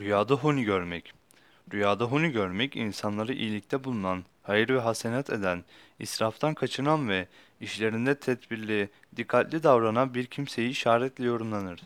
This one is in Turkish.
Rüyada huni görmek. Rüyada huni görmek insanları iyilikte bulunan, hayır ve hasenat eden, israftan kaçınan ve işlerinde tedbirli, dikkatli davranan bir kimseyi işaretle yorumlanır.